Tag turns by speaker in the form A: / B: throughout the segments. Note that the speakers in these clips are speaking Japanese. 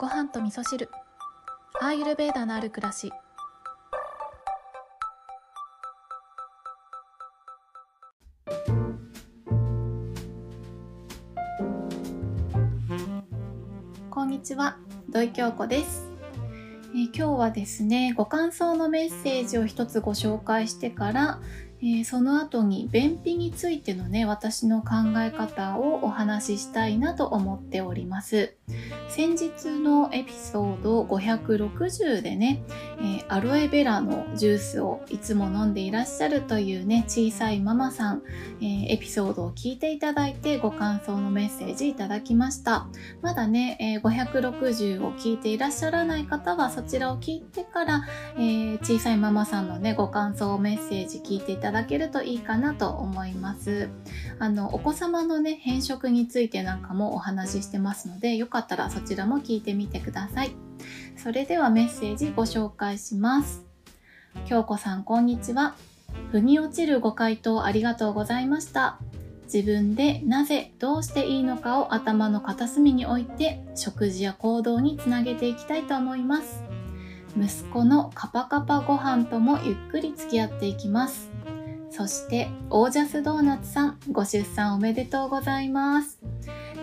A: ご飯と味噌汁。アーユルベーダのある暮らし。こんにちは。土井京子です、えー今日はですねご感想のメッセージを一つご紹介してから、えーその後に便秘についてのね私の考え方をお話ししたいなと思っております。先日のエピソード560でね、えーアロエベラのジュースをいつも飲んでいらっしゃるというね小さいママさん、えーエピソードを聞いていただいてご感想のメッセージいただきました。まだね、えー560を聞いていらっしゃらない方はそちらを聞いてから、え小さいママさんのねご感想メッセージ聞いていただけるといいかなと思います。あのお子様のね変色についてなんかもお話ししてますのでよかったらそちらも聞いてみてください。それではメッセージご紹介します。京子さんこんにちは。腑に落ちるご回答ありがとうございました。自分でなぜどうしていいのかを頭の片隅に置いて食事や行動につなげていきたいと思います。息子のカパカパご飯ともゆっくり付き合っていきます。そしてオージャスドーナツさんご出産おめでとうございます。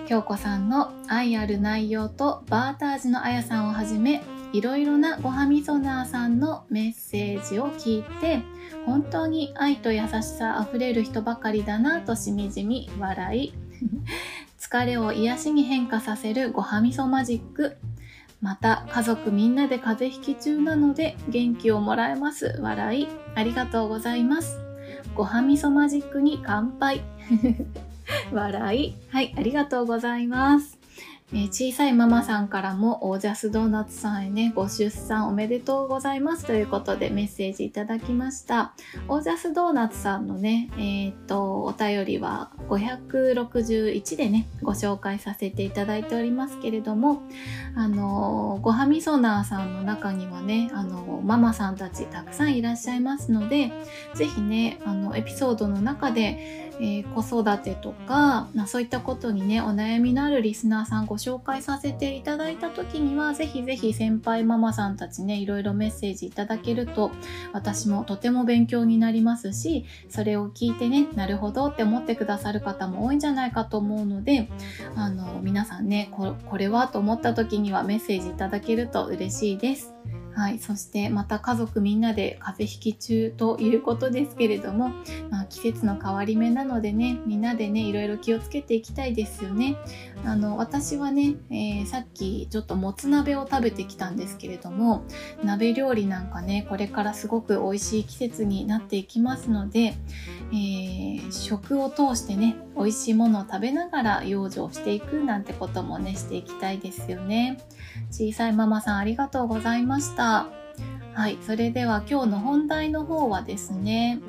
A: 京子さんの愛ある内容とバータージのあやさんをはじめいろいろなごはみそナーさんのメッセージを聞いて本当に愛と優しさあふれる人ばかりだなとしみじみ笑い 疲れを癒しに変化させるごはみそマジックまた家族みんなで風邪ひき中なので元気をもらえます笑いありがとうございます。ごはみそマジックに乾杯。笑い。はいありがとうございます。えー小さいママさんからもオージャスドーナツさんへねご出産おめでとうございます。ということでメッセージいただきました。オージャスドーナツさんのねえーっとお便りは561でねご紹介させていただいておりますけれどもあのごはみそナーさんの中にはねあのママさんたちたくさんいらっしゃいますのでぜひねあのエピソードの中でえー子育てとか、まあ、そういったことにねお悩みのあるリスナーさんご紹介させていただいた時にはぜひぜひ先輩ママさんたちねいろいろメッセージいただけると私もとても勉強になりますしそれを聞いてねなるほどって思ってくださる方も多いんじゃないかと思うのであの皆さんねこれはと思った時にはメッセージいただけると嬉しいです。はい、そしてまた家族みんなで風邪ひき中ということですけれども、まあ、季節の変わり目なのでねみんなでねいろいろ気をつけていきたいですよね。あの私はね、えーさっきちょっともつ鍋を食べてきたんですけれども鍋料理なんかねこれからすごく美味しい季節になっていきますので、えー食を通してね美味しいものを食べながら養生していくなんてこともねしていきたいですよね。小さいママさんありがとうございました。はい、それでは今日の本題の方はですね、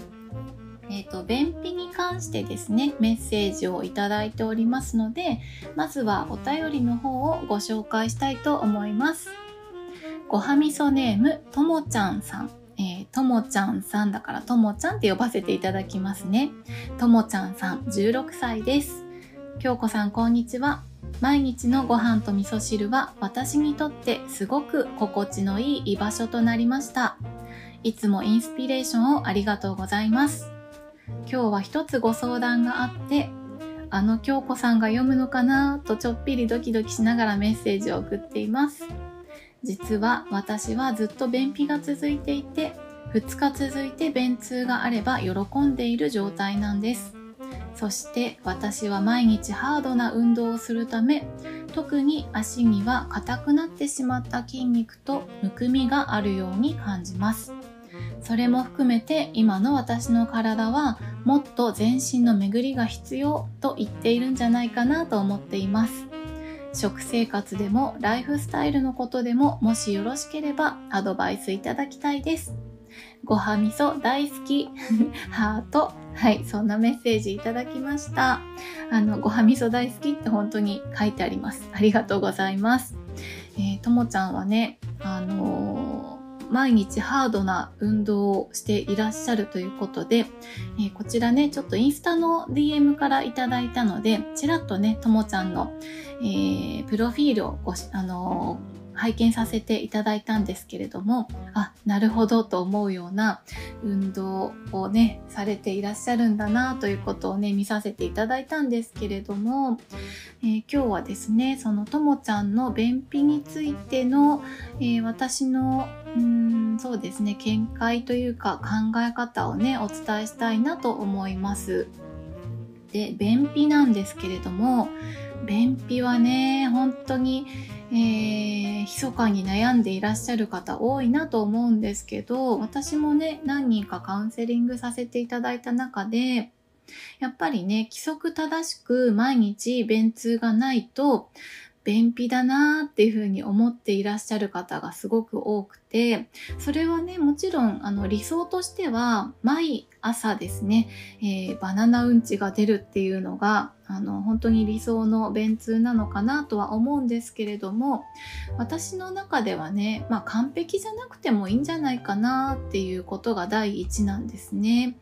A: えっ、と、便秘に関してですね、メッセージをいただいておりますので、まずはお便りの方をご紹介したいと思います。ごはみそネーム、ともちゃんさん。えーともちゃんさんだからともちゃんって呼ばせていただきますね。ともちゃんさん、16歳です。京子さん、こんにちは。毎日のご飯と味噌汁は私にとってすごく心地のいい居場所となりました。いつもインスピレーションをありがとうございます。今日は一つご相談があって、あの京子さんが読むのかなとちょっぴりドキドキしながらメッセージを送っています。実は私はずっと便秘が続いていて、2日続いて便通があれば喜んでいる状態なんです。そして私は毎日ハードな運動をするため特に足には硬くなってしまった筋肉とむくみがあるように感じます。それも含めて今の私の体はもっと全身の巡りが必要と言っているんじゃないかなと思っています。食生活でもライフスタイルのことでももしよろしければアドバイスいただきたいです。ごはみそ大好き。ハート。はい、そんなメッセージいただきました。あの、ごはみそ大好きって本当に書いてあります。ありがとうございます。えーともちゃんはね、あのー毎日ハードな運動をしていらっしゃるということで、えーこちらね、ちょっとインスタの DM からいただいたので、ちらっとね、ともちゃんの、えープロフィールをごし、あのー拝見させていただいたんですけれどもあなるほどと思うような運動をねされていらっしゃるんだなということをね見させていただいたんですけれども、えー、今日はですねそのともちゃんの便秘についての、えー、私のうんそうですね見解というか考え方をねお伝えしたいなと思います。で便秘なんですけれども便秘はね本当にえー、密かに悩んでいらっしゃる方多いなと思うんですけど私もね何人かカウンセリングさせていただいた中でやっぱりね規則正しく毎日便通がないと便秘だなーっていうふうに思っていらっしゃる方がすごく多くててそれはねもちろんあの理想としては毎朝ですね、えー、バナナうんちが出るっていうのがあの本当に理想の便通なのかなとは思うんですけれども私の中ではね、まあ、完璧じゃなくてもいいんじゃないかなっていうことが第一なんですね。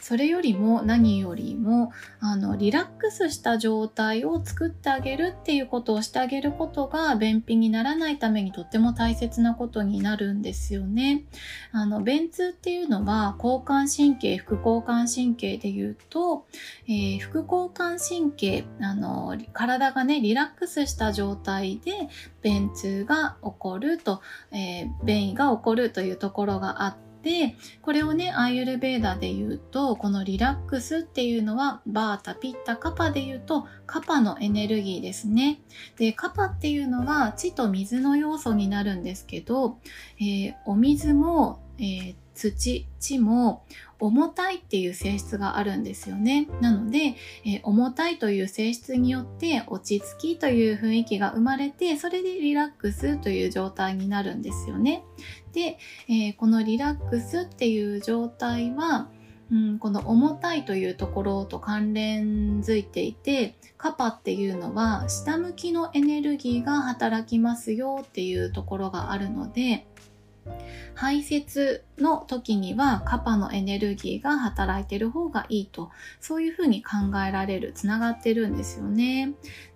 A: それよりも何よりもあのリラックスした状態を作ってあげるっていうことをしてあげることが便秘にならないためにとっても大切なことになるんですよね。あの便通っていうのは交感神経副交感神経で言うと、えー、副交感神経あの体がねリラックスした状態で便通が起こると、えー、便意が起こるというところがあってで、これをね、アーユルベーダで言うと、このリラックスっていうのは、バータ、ピッタ、カパで言うと、カパのエネルギーですね。で、カパっていうのは、地と水の要素になるんですけど、えー、お水も、えー、土、地も重たいっていう性質があるんですよね。なので、えー、重たいという性質によって落ち着きという雰囲気が生まれて、それでリラックスという状態になるんですよね。で、えー、このリラックスっていう状態は、うん、この重たいというところと関連づいていてカパっていうのは下向きのエネルギーが働きますよっていうところがあるので排泄の時にはカパのエネルギーが働いてる方がいいとそういうふうに考えられるつながってるんですよね。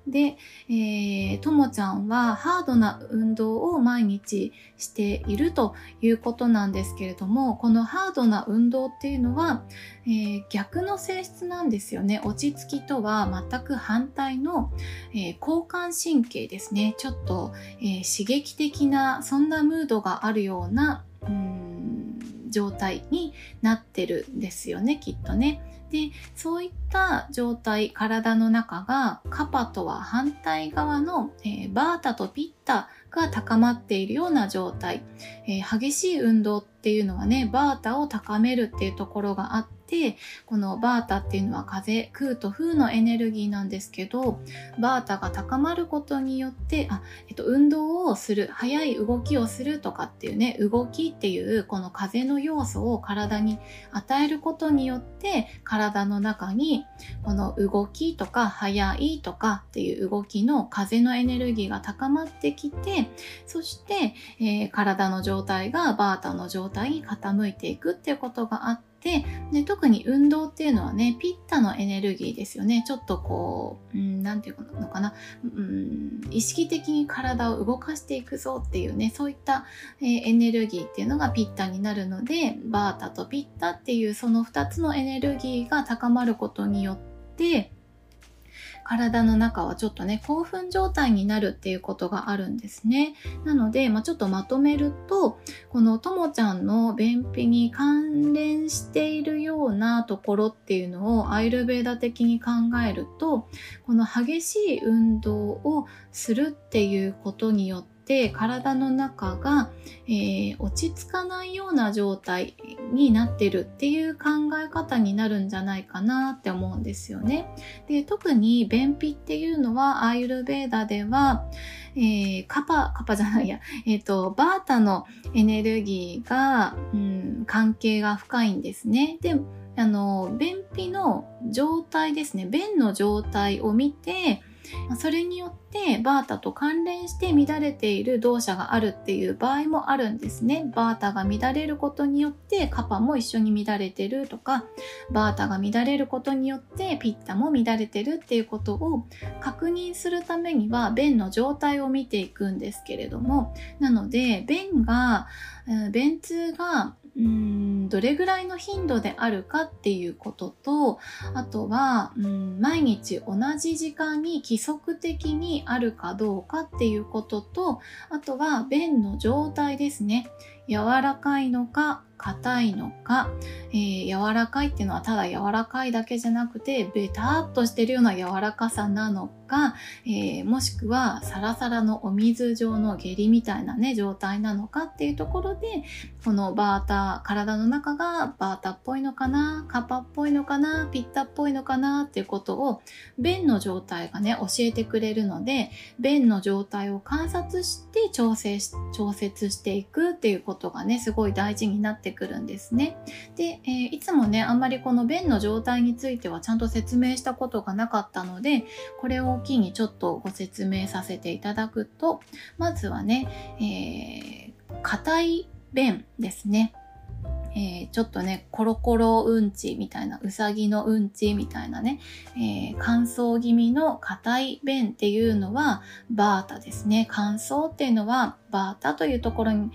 A: で、えー、ともちゃんはハードな運動を毎日しているということなんですけれどもこのハードな運動っていうのは、えー、逆の性質なんですよね落ち着きとは全く反対の、えー、交感神経ですねちょっと、え刺激的なそんなムードがあるようなうん状態になってるんですよねきっとね。でそういった状態体の中がカパとは反対側の、えー、バータとピッタが高まっているような状態、えー、激しい運動っていうのはねバータを高めるっていうところがあっててこのバータっていうのは風空と風のエネルギーなんですけどバータが高まることによってあ、えっと、運動をする速い動きをするとかっていうね動きっていうこの風の要素を体に与えることによって体の中にこの動きとか速いとかっていう動きの風のエネルギーが高まってきてそして、えー、体の状態がバータの状態に傾いていくっていうことがあってでで特に運動っていうのはねピッタのエネルギーですよね。ちょっとこう何て言うのかな。うん意識的に体を動かしていくぞっていうねそういった、えー、エネルギーっていうのがピッタになるのでバータとピッタっていうその2つのエネルギーが高まることによって体の中はちょっとね、興奮状態になるっていうことがあるんですね。なので、まあ、ちょっとまとめると、このともちゃんの便秘に関連しているようなところっていうのをアイルベーダ的に考えると、この激しい運動をするっていうことによってって体の中が、えー、落ち着かないような状態になってるっていう考え方になるんじゃないかなって思うんですよね。で特に便秘っていうのはアーユルベーダでは、えー、カパ、カパじゃないや、えっ、ー、と、バータのエネルギーが、うん、関係が深いんですね。で、あの、便秘の状態ですね。便の状態を見て、それによってバータと関連して乱れている動作があるっていう場合もあるんですね。バータが乱れることによってカパも一緒に乱れてるとか、バータが乱れることによってピッタも乱れてるっていうことを確認するためには便の状態を見ていくんですけれども、なので便が、便通がうんどれぐらいの頻度であるかっていうこととあとはうん毎日同じ時間に規則的にあるかどうかっていうこととあとは便の状態ですね。柔らかいのか硬いのか、えー、柔らかいっていうのはただ柔らかいだけじゃなくてベタっとしてるような柔らかさなのか、えー、もしくはサラサラのお水状の下痢みたいなね状態なのかっていうところでこのバーター体の中がバータっぽいのかなカパっぽいのかなピッタっぽいのかなっていうことを便の状態がね教えてくれるので便の状態を観察して調整調節していくっていうことがねすごい大事になってくるんですね。で、えー、いつもねあんまりこの便の状態についてはちゃんと説明したことがなかったのでこれを機にちょっとご説明させていただくとまずはね、えー、硬い便ですね。えー、ちょっとね、コロコロうんちみたいな、うさぎのうんちみたいなね、えー、乾燥気味の硬い便っていうのはバータですね。乾燥っていうのはバータというところに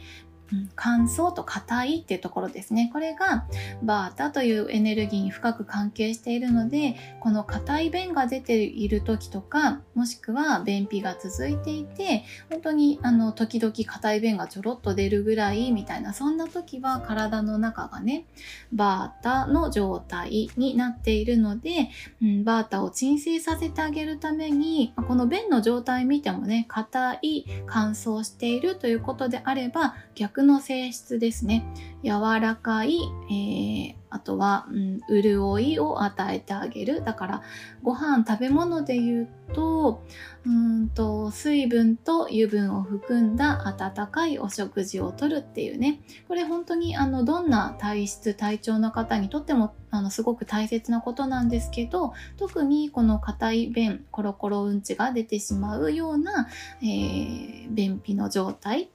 A: 乾燥と硬いっていうところですね。これがバータというエネルギーに深く関係しているので、この硬い便が出ている時とか、もしくは便秘が続いていて、本当にあの時々硬い便がちょろっと出るぐらいみたいな、そんな時は体の中がね、バータの状態になっているので、うん、バータを鎮静させてあげるために、この便の状態見てもね、硬い、乾燥しているということであれば、逆の性質ですね。柔らかい、えー、あとは、うん、潤いを与えてあげる。だから、ご飯、食べ物で言うと、うんと、水分と油分を含んだ温かいお食事をとるっていうね。これ本当に、あの、どんな体質、体調の方にとっても、あの、すごく大切なことなんですけど、特にこの硬い便、コロコロうんちが出てしまうような、えー、便秘の状態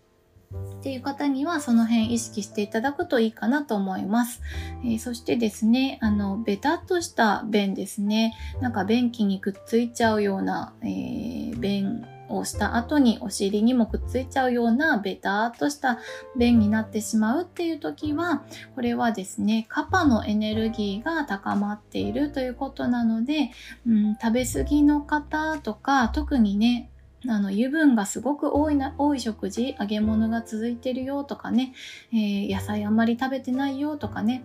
A: っていう方にはその辺意識していただくといいかなと思います。えー、そしてですね、あの、ベタっとした便ですね。なんか便器にくっついちゃうような、えー、便をした後にお尻にもくっついちゃうようなベタっとした便になってしまうっていう時はこれはですねカパのエネルギーが高まっているということなので、うん、食べ過ぎの方とか特にねあの油分がすごく多いな多い食事揚げ物が続いてるよとかね、えー、野菜あんまり食べてないよとかね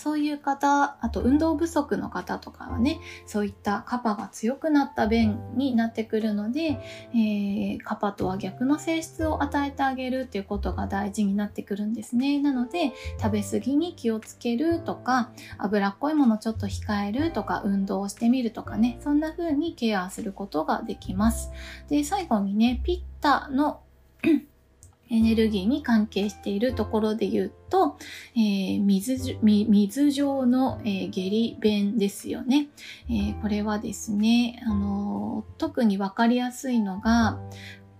A: そういう方、あと運動不足の方とかはね、そういったカパが強くなった便になってくるので、えー、カパとは逆の性質を与えてあげるっていうことが大事になってくるんですね。なので、食べ過ぎに気をつけるとか、脂っこいものちょっと控えるとか、運動をしてみるとかね、そんな風にケアすることができます。で、最後にね、ピッタのエネルギーに関係しているところで言うと、えー、水水状の、えー、下痢便ですよね、えー、これはですね、あの特に分かりやすいのが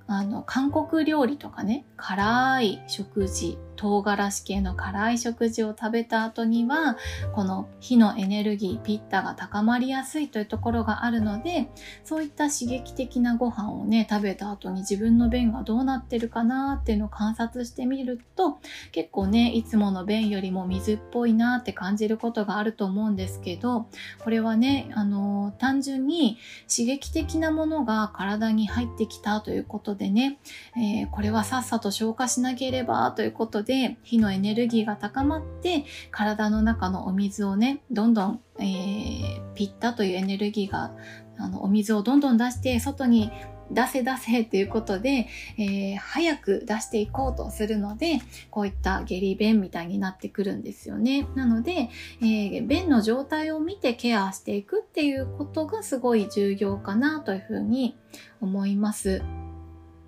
A: あの韓国料理とかね辛い食事唐辛子系の辛い食事を食べた後にはこの火のエネルギーピッタが高まりやすいというところがあるのでそういった刺激的なご飯をね食べた後に自分の便がどうなってるかなっていうのを観察してみると結構ねいつもの便よりも水っぽいなって感じることがあると思うんですけどこれはねあの単純に刺激的なものが体に入ってきたということでね、えー、これはさっさと消化しなければということでで火のエネルギーが高まって体の中のお水をねどんどん、えー、ピッタというエネルギーがあのお水をどんどん出して外に出せ出せということで、えー、早く出していこうとするのでこういった下痢便みたいになってくるんですよねなので、えー、便の状態を見てケアしていくっていうことがすごい重要かなというふうに思います。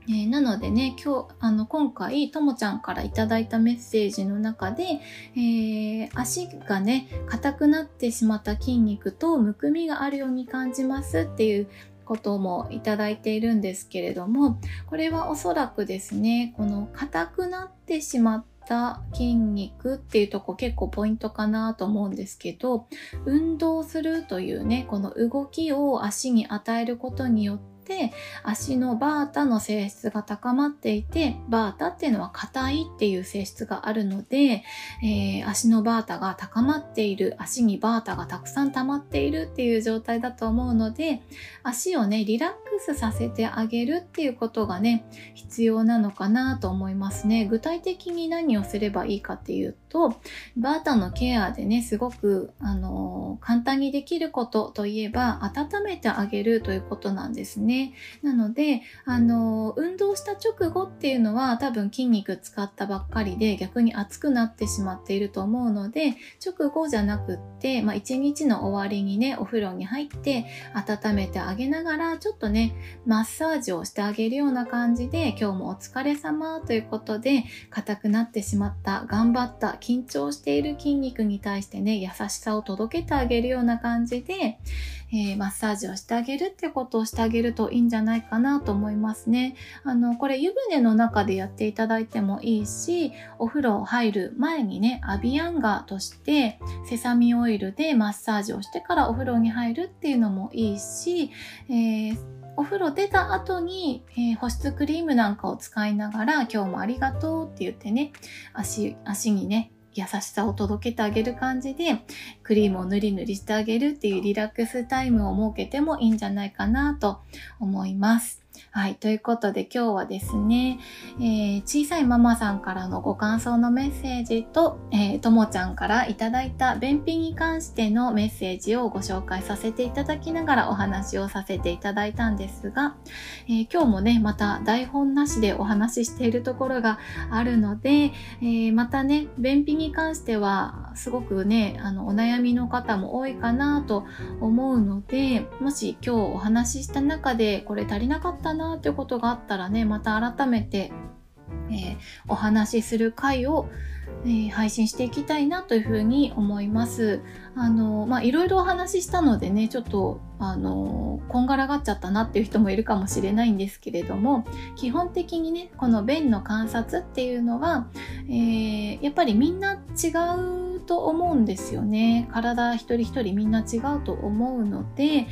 A: えー、なのでね、今日、あの、今回、ともちゃんからいただいたメッセージの中で、えー、足がね、硬くなってしまった筋肉とむくみがあるように感じますっていうこともいただいているんですけれどもこれはおそらくですねこの硬くなってしまった筋肉っていうとこ結構ポイントかなと思うんですけど運動するというねこの動きを足に与えることによっって足のバータの性質が高まっていてバータっていうのは硬いっていう性質があるので、えー、足のバータが高まっている足にバータがたくさん溜まっているっていう状態だと思うので足をねリラックスさせてあげるっていうことがね必要なのかなと思いますね。具体的に何をすればいいかっていうとバータのケアでねすごくあの簡単にできることといえば温めてあげるということなんですね。ね。なので、あの、運動した直後っていうのは多分筋肉使ったばっかりで逆に熱くなってしまっていると思うので、直後じゃなくって、まあ一日の終わりにね、お風呂に入って温めてあげながら、ちょっとね、マッサージをしてあげるような感じで、今日もお疲れ様ということで、硬くなってしまった、頑張った、緊張している筋肉に対してね、優しさを届けてあげるような感じで、えー、マッサージをしてあげるってことをしてあげるといいんじゃないかなと思いますね。あの、これ湯船の中でやっていただいてもいいし、お風呂入る前にね、アビアンガーとしてセサミオイルでマッサージをしてからお風呂に入るっていうのもいいし、えーお風呂出た後に、えー、保湿クリームなんかを使いながら今日もありがとうって言ってね足足にね優しさを届けてあげる感じで、クリームを塗り塗りしてあげるっていうリラックスタイムを設けてもいいんじゃないかなと思います。はい。ということで今日はですね、えー、小さいママさんからのご感想のメッセージと、えー、ともちゃんからいただいた便秘に関してのメッセージをご紹介させていただきながらお話をさせていただいたんですが、えー、今日もね、また台本なしでお話ししているところがあるので、え、またね、便秘に関してはすごくね、あの、お悩みの方も多いかなと思うので、もし今日お話しした中でこれ足りなかったななっていうことがあったらねまた改めて、えー、お話しする回を、えー、配信していきたいなというふうに思います。あのまあいろいろお話ししたのでねちょっとあのこんがらがっちゃったなっていう人もいるかもしれないんですけれども基本的にねこの便の観察っていうのは、えー、やっぱりみんな違うと思うんですよね体一人一人みんな違うと思うので、え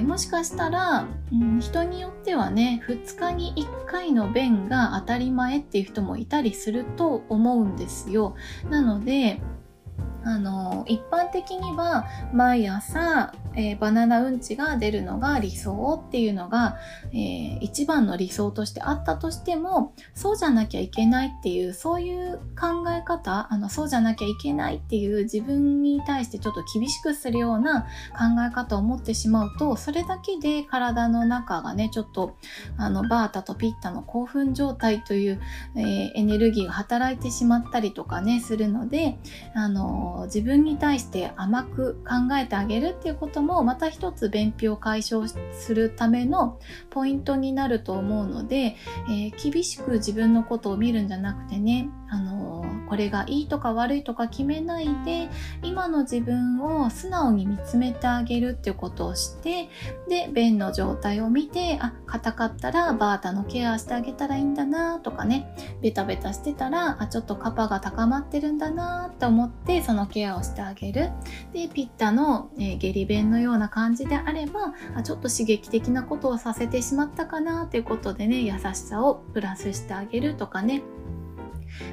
A: ー、もしかしたら、うん、人によってはね2日に1回の便が当たり前っていう人もいたりすると思うんですよなのであの一般的には毎朝、えー、バナナうんちが出るのが理想っていうのが、えー、一番の理想としてあったとしてもそうじゃなきゃいけないっていうそういう考え方あのそうじゃなきゃいけないっていう自分に対してちょっと厳しくするような考え方を持ってしまうとそれだけで体の中がねちょっとあのバータとピッタの興奮状態という、えー、エネルギーが働いてしまったりとかねするのであの自分に対して甘く考えてあげるっていうこともまた一つ便秘を解消するためのポイントになると思うので、えー、厳しく自分のことを見るんじゃなくてね、あのー、これがいいとか悪いとか決めないで今の自分を素直に見つめてあげるっていうことをしてで便の状態を見てあ硬かったらバータのケアしてあげたらいいんだなとかねベタベタしてたらあちょっとカパが高まってるんだなって思ってそののケアをしてあげる。でピッタの、えー、下痢便のような感じであればあちょっと刺激的なことをさせてしまったかなということでね優しさをプラスしてあげるとかね。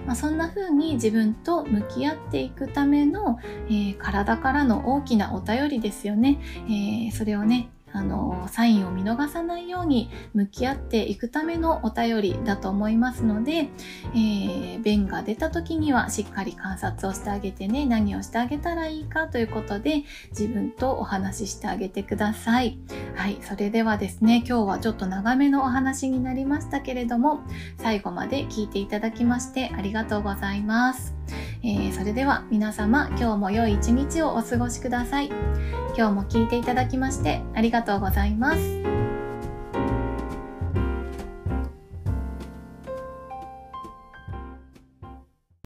A: まあ、そんな風に自分と向き合っていくための、えー、体からの大きなお便りですよね、えー、それをねあのサインを見逃さないように向き合っていくためのお便りだと思いますので、えー、便が出た時にはしっかり観察をしてあげてね何をしてあげたらいいかということで自分とお話ししてあげてください。はいそれではですね今日はちょっと長めのお話になりましたけれども最後まで聞いていただきましてありがとうございます。えー、それでは皆様今日も良い一日をお過ごしください。今日も聞いていただきましてありがとうございます。